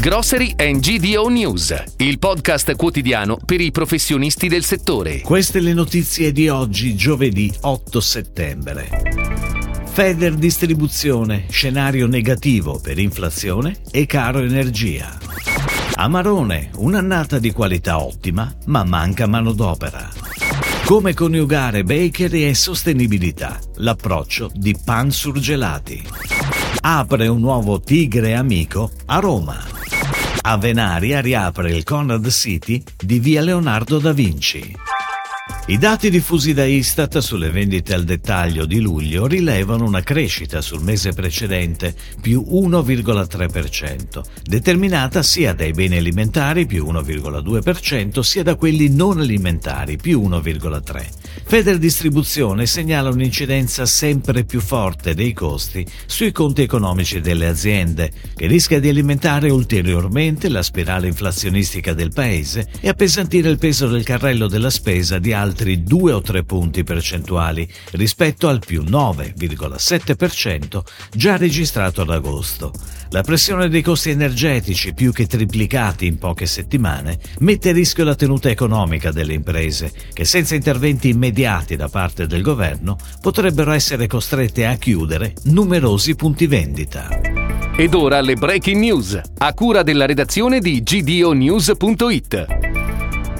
Grocery and GDO News, il podcast quotidiano per i professionisti del settore. Queste le notizie di oggi, giovedì 8 settembre. Feder Distribuzione, scenario negativo per inflazione e caro energia. Amarone, un'annata di qualità ottima, ma manca manodopera. Come coniugare bakery e sostenibilità? L'approccio di pan surgelati. Apre un nuovo tigre amico a Roma. A Venaria riapre il Conrad City di via Leonardo da Vinci. I dati diffusi da Istat sulle vendite al dettaglio di luglio rilevano una crescita sul mese precedente più 1,3%, determinata sia dai beni alimentari più 1,2% sia da quelli non alimentari più 1,3%. Federdistribuzione segnala un'incidenza sempre più forte dei costi sui conti economici delle aziende, che rischia di alimentare ulteriormente la spirale inflazionistica del paese e appesantire il peso del carrello della spesa di altri altri 2 o 3 punti percentuali rispetto al più 9,7% già registrato ad agosto. La pressione dei costi energetici, più che triplicati in poche settimane, mette a rischio la tenuta economica delle imprese, che senza interventi immediati da parte del governo potrebbero essere costrette a chiudere numerosi punti vendita. Ed ora le breaking news, a cura della redazione di gdonews.it.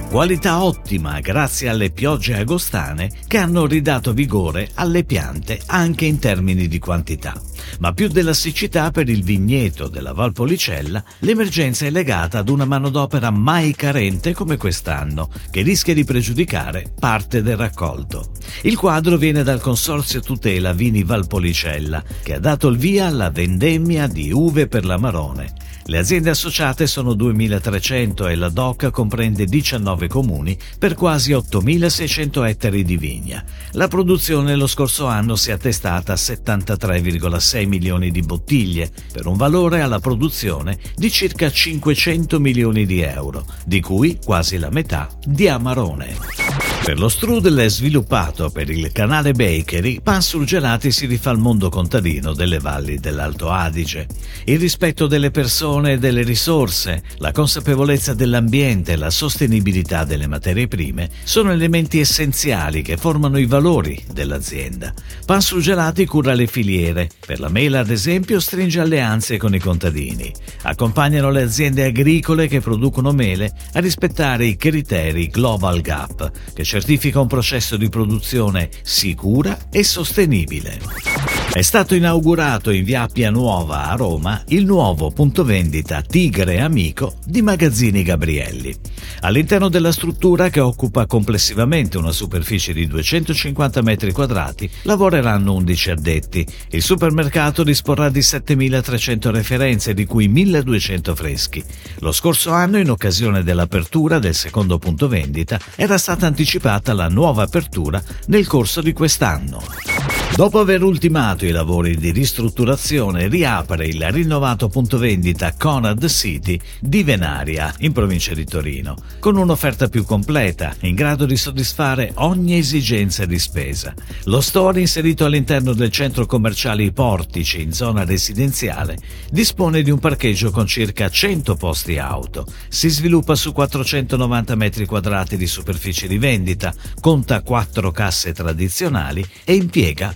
Qualità ottima grazie alle piogge agostane che hanno ridato vigore alle piante anche in termini di quantità. Ma più della siccità per il vigneto della Valpolicella, l'emergenza è legata ad una manodopera mai carente come quest'anno, che rischia di pregiudicare parte del raccolto. Il quadro viene dal Consorzio Tutela Vini Valpolicella, che ha dato il via alla vendemmia di uve per l'Amarone le aziende associate sono 2.300 e la DOC comprende 19 comuni per quasi 8.600 ettari di vigna. La produzione lo scorso anno si è attestata a 73,6 milioni di bottiglie, per un valore alla produzione di circa 500 milioni di euro, di cui quasi la metà di Amarone. Per lo strudel sviluppato per il canale Bakery, Pan Surgelati si rifà al mondo contadino delle valli dell'Alto Adige. Il rispetto delle persone e delle risorse, la consapevolezza dell'ambiente e la sostenibilità delle materie prime sono elementi essenziali che formano i valori dell'azienda. Pan Surgelati cura le filiere. Per la mela, ad esempio, stringe alleanze con i contadini. Accompagnano le aziende agricole che producono mele a rispettare i criteri Global Gap, che certifica un processo di produzione sicura e sostenibile. È stato inaugurato in via Appia Nuova a Roma il nuovo punto vendita Tigre Amico di Magazzini Gabrielli. All'interno della struttura, che occupa complessivamente una superficie di 250 metri quadrati, lavoreranno 11 addetti. Il supermercato disporrà di 7.300 referenze, di cui 1.200 freschi. Lo scorso anno, in occasione dell'apertura del secondo punto vendita, era stata anticipata la nuova apertura nel corso di quest'anno. Dopo aver ultimato i lavori di ristrutturazione, riapre il rinnovato punto vendita Conad City di Venaria, in provincia di Torino, con un'offerta più completa, in grado di soddisfare ogni esigenza di spesa. Lo store, inserito all'interno del centro commerciale I Portici, in zona residenziale, dispone di un parcheggio con circa 100 posti auto. Si sviluppa su 490 metri quadrati di superficie di vendita, conta 4 casse tradizionali e impiega